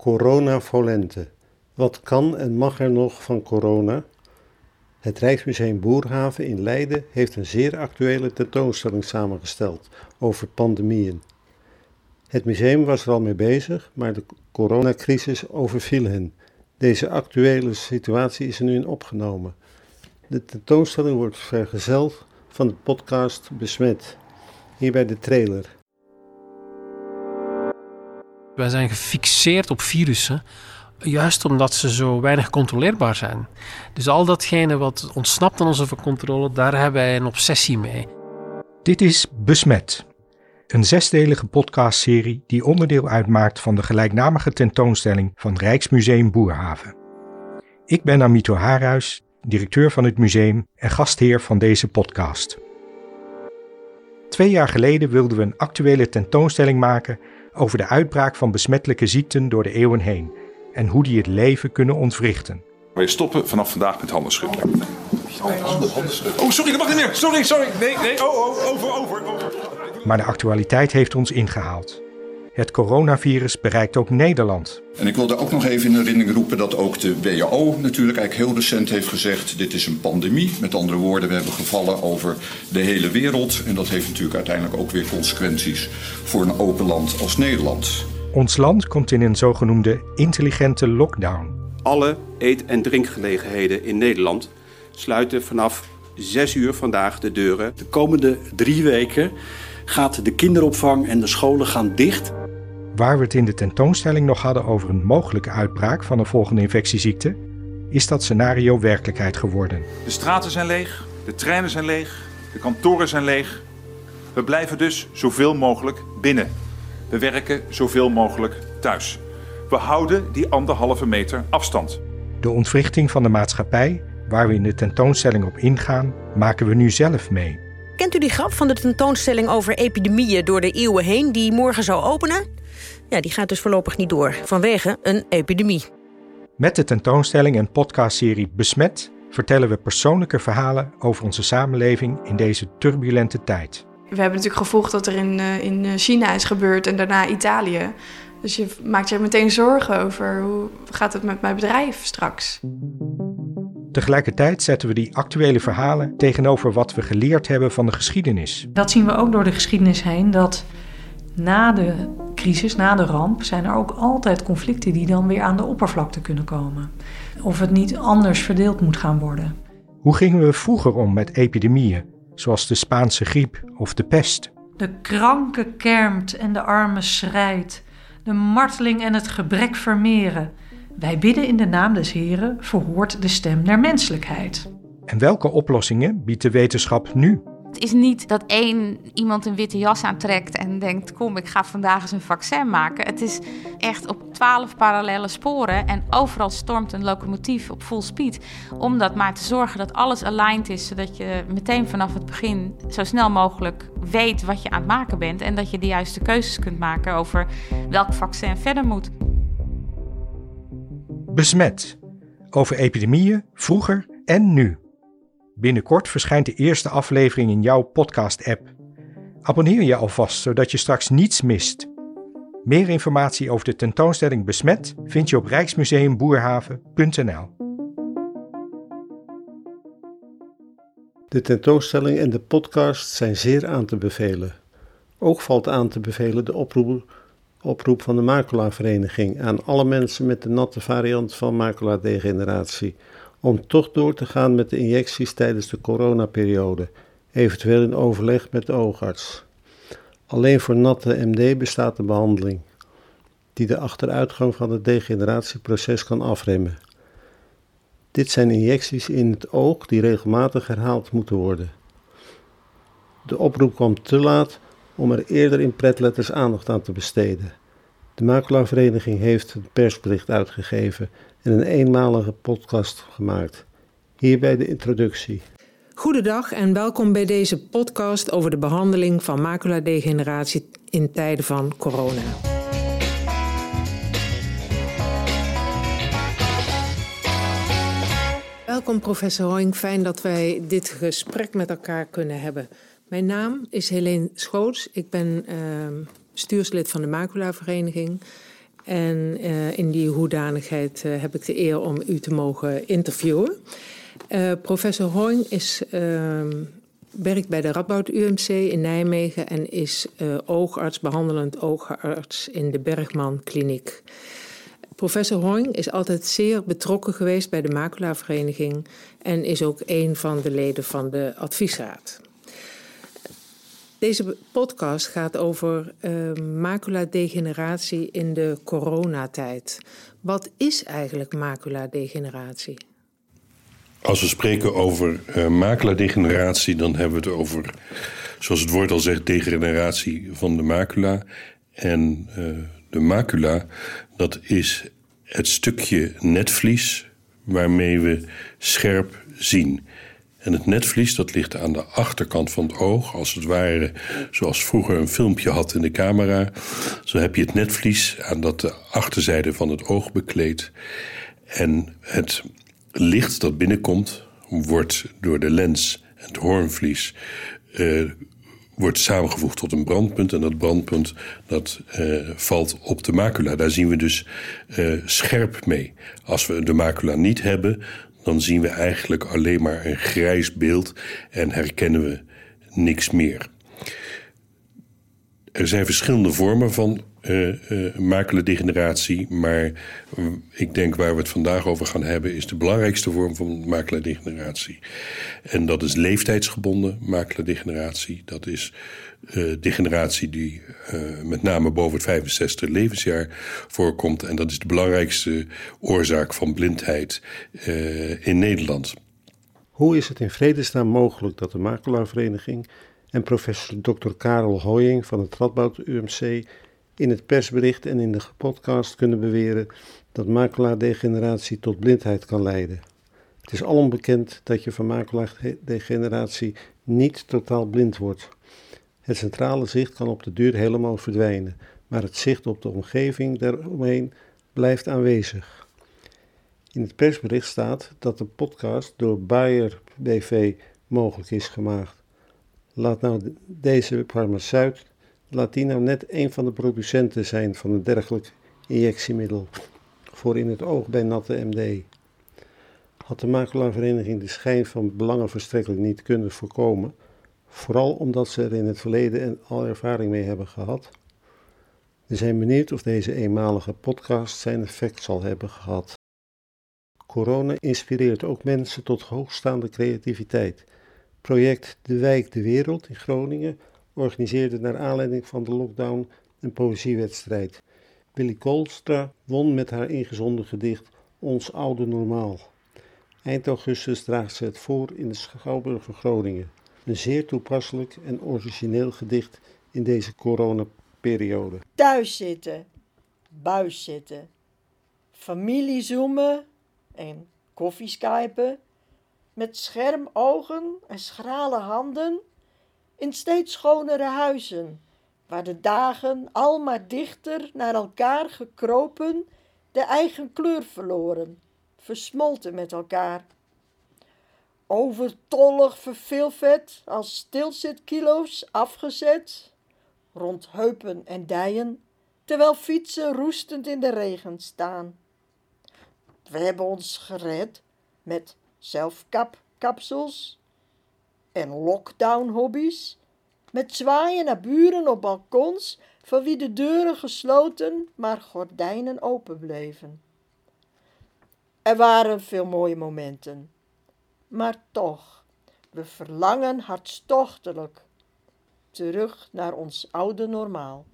Corona Volente. Wat kan en mag er nog van corona? Het Rijksmuseum Boerhaven in Leiden heeft een zeer actuele tentoonstelling samengesteld over pandemieën. Het museum was er al mee bezig, maar de coronacrisis overviel hen. Deze actuele situatie is er nu in opgenomen. De tentoonstelling wordt vergezeld van de podcast Besmet. Hierbij de trailer. Wij zijn gefixeerd op virussen, juist omdat ze zo weinig controleerbaar zijn. Dus al datgene wat ontsnapt aan onze controle, daar hebben wij een obsessie mee. Dit is Besmet, een zesdelige podcastserie die onderdeel uitmaakt van de gelijknamige tentoonstelling van Rijksmuseum Boerhaven. Ik ben Amito Haarhuis, directeur van het museum en gastheer van deze podcast. Twee jaar geleden wilden we een actuele tentoonstelling maken over de uitbraak van besmettelijke ziekten door de eeuwen heen en hoe die het leven kunnen ontwrichten. Wij stoppen vanaf vandaag met handen schudden. Oh, sorry, dat mag niet meer. Sorry, sorry. Nee, nee, oh, oh, over, over, over. Maar de actualiteit heeft ons ingehaald. Het coronavirus bereikt ook Nederland. En ik wil daar ook nog even in herinnering roepen dat ook de WHO natuurlijk eigenlijk heel recent heeft gezegd: dit is een pandemie. Met andere woorden, we hebben gevallen over de hele wereld. En dat heeft natuurlijk uiteindelijk ook weer consequenties voor een open land als Nederland. Ons land komt in een zogenoemde intelligente lockdown. Alle eet- en drinkgelegenheden in Nederland sluiten vanaf 6 uur vandaag de deuren. De komende drie weken gaat de kinderopvang en de scholen gaan dicht. Waar we het in de tentoonstelling nog hadden over een mogelijke uitbraak van een volgende infectieziekte, is dat scenario werkelijkheid geworden. De straten zijn leeg, de treinen zijn leeg, de kantoren zijn leeg. We blijven dus zoveel mogelijk binnen. We werken zoveel mogelijk thuis. We houden die anderhalve meter afstand. De ontwrichting van de maatschappij, waar we in de tentoonstelling op ingaan, maken we nu zelf mee. Kent u die grap van de tentoonstelling over epidemieën door de eeuwen heen die morgen zou openen? Ja, die gaat dus voorlopig niet door vanwege een epidemie. Met de tentoonstelling en podcastserie Besmet vertellen we persoonlijke verhalen over onze samenleving in deze turbulente tijd. We hebben natuurlijk gevolgd wat er in, uh, in China is gebeurd en daarna Italië. Dus je maakt je meteen zorgen over hoe gaat het met mijn bedrijf straks. Tegelijkertijd zetten we die actuele verhalen tegenover wat we geleerd hebben van de geschiedenis. Dat zien we ook door de geschiedenis heen, dat na de crisis, na de ramp, zijn er ook altijd conflicten die dan weer aan de oppervlakte kunnen komen. Of het niet anders verdeeld moet gaan worden. Hoe gingen we vroeger om met epidemieën, zoals de Spaanse griep of de pest? De kranke kermt en de arme schrijdt, de marteling en het gebrek vermeren. Wij bidden in de naam des Heren, verhoort de stem der menselijkheid. En welke oplossingen biedt de wetenschap nu? Het is niet dat één iemand een witte jas aantrekt en denkt: kom, ik ga vandaag eens een vaccin maken. Het is echt op twaalf parallele sporen en overal stormt een locomotief op full speed. Om dat maar te zorgen dat alles aligned is, zodat je meteen vanaf het begin zo snel mogelijk weet wat je aan het maken bent en dat je de juiste keuzes kunt maken over welk vaccin verder moet. Besmet. Over epidemieën, vroeger en nu. Binnenkort verschijnt de eerste aflevering in jouw podcast-app. Abonneer je alvast, zodat je straks niets mist. Meer informatie over de tentoonstelling Besmet vind je op rijksmuseumboerhaven.nl. De tentoonstelling en de podcast zijn zeer aan te bevelen. Ook valt aan te bevelen de oproep, oproep van de Macula-vereniging aan alle mensen met de natte variant van maculadegeneratie om toch door te gaan met de injecties tijdens de coronaperiode, eventueel in overleg met de oogarts. Alleen voor natte MD bestaat een behandeling, die de achteruitgang van het degeneratieproces kan afremmen. Dit zijn injecties in het oog die regelmatig herhaald moeten worden. De oproep kwam te laat om er eerder in pretletters aandacht aan te besteden. De Macula-vereniging heeft een persbericht uitgegeven en een eenmalige podcast gemaakt. Hierbij de introductie. Goedendag en welkom bij deze podcast over de behandeling van maculadegeneratie in tijden van corona. Welkom professor Hoing, fijn dat wij dit gesprek met elkaar kunnen hebben. Mijn naam is Helene Schoots, ik ben uh, stuurslid van de Macula-vereniging. En uh, in die hoedanigheid uh, heb ik de eer om u te mogen interviewen. Uh, professor Hoing is, ehm, werkt bij de Radboud UMC in Nijmegen en is oogarts, behandelend oogarts in de Bergman Kliniek. Professor Hoing is altijd zeer betrokken geweest bij de Maculavereniging en is ook een van de leden van de adviesraad. Deze podcast gaat over uh, maculadegeneratie in de coronatijd. Wat is eigenlijk maculadegeneratie? Als we spreken over uh, maculadegeneratie, dan hebben we het over, zoals het woord al zegt, degeneratie van de macula. En uh, de macula, dat is het stukje netvlies waarmee we scherp zien. En het netvlies dat ligt aan de achterkant van het oog, als het ware zoals vroeger een filmpje had in de camera. Zo heb je het netvlies aan dat de achterzijde van het oog bekleedt. En het licht dat binnenkomt, wordt door de lens en het hoornvlies uh, wordt samengevoegd tot een brandpunt. En dat brandpunt dat, uh, valt op de macula. Daar zien we dus uh, scherp mee. Als we de macula niet hebben, dan zien we eigenlijk alleen maar een grijs beeld en herkennen we niks meer. Er zijn verschillende vormen van uh, degeneratie, maar ik denk waar we het vandaag over gaan hebben is de belangrijkste vorm van degeneratie. En dat is leeftijdsgebonden degeneratie. Dat is uh, degeneratie die met name boven het 65 levensjaar voorkomt. En dat is de belangrijkste oorzaak van blindheid in Nederland. Hoe is het in vredesnaam mogelijk dat de Maculavereniging en professor Dr. Karel Hoying van het Radboud UMC in het persbericht en in de podcast kunnen beweren dat maculadegeneratie tot blindheid kan leiden. Het is alom bekend dat je van maculadegeneratie niet totaal blind wordt. Het centrale zicht kan op de duur helemaal verdwijnen, maar het zicht op de omgeving daaromheen blijft aanwezig. In het persbericht staat dat de podcast door Bayer BV mogelijk is gemaakt. Laat nou deze farmaceut, nou net een van de producenten zijn van een dergelijk injectiemiddel voor in het oog bij natte MD. Had de makelaarvereniging de schijn van belangenverstrekking niet kunnen voorkomen, vooral omdat ze er in het verleden al ervaring mee hebben gehad. We zijn benieuwd of deze eenmalige podcast zijn effect zal hebben gehad. Corona inspireert ook mensen tot hoogstaande creativiteit. Project De Wijk de Wereld in Groningen organiseerde naar aanleiding van de lockdown een poëziewedstrijd. Willy Koolstra won met haar ingezonden gedicht Ons Oude Normaal. Eind augustus draagt ze het voor in de Schouwburg van Groningen. Een zeer toepasselijk en origineel gedicht in deze coronaperiode. Thuis zitten, buis zitten, familie zoomen en koffie skypen met schermogen en schrale handen in steeds schonere huizen, waar de dagen al maar dichter naar elkaar gekropen de eigen kleur verloren, versmolten met elkaar. Overtollig verveelvet als stilzitkilo's afgezet, rond heupen en dijen, terwijl fietsen roestend in de regen staan. We hebben ons gered met zelfkapkapsels en lockdown-hobby's, met zwaaien naar buren op balkons van wie de deuren gesloten, maar gordijnen open bleven. Er waren veel mooie momenten, maar toch, we verlangen hartstochtelijk terug naar ons oude normaal.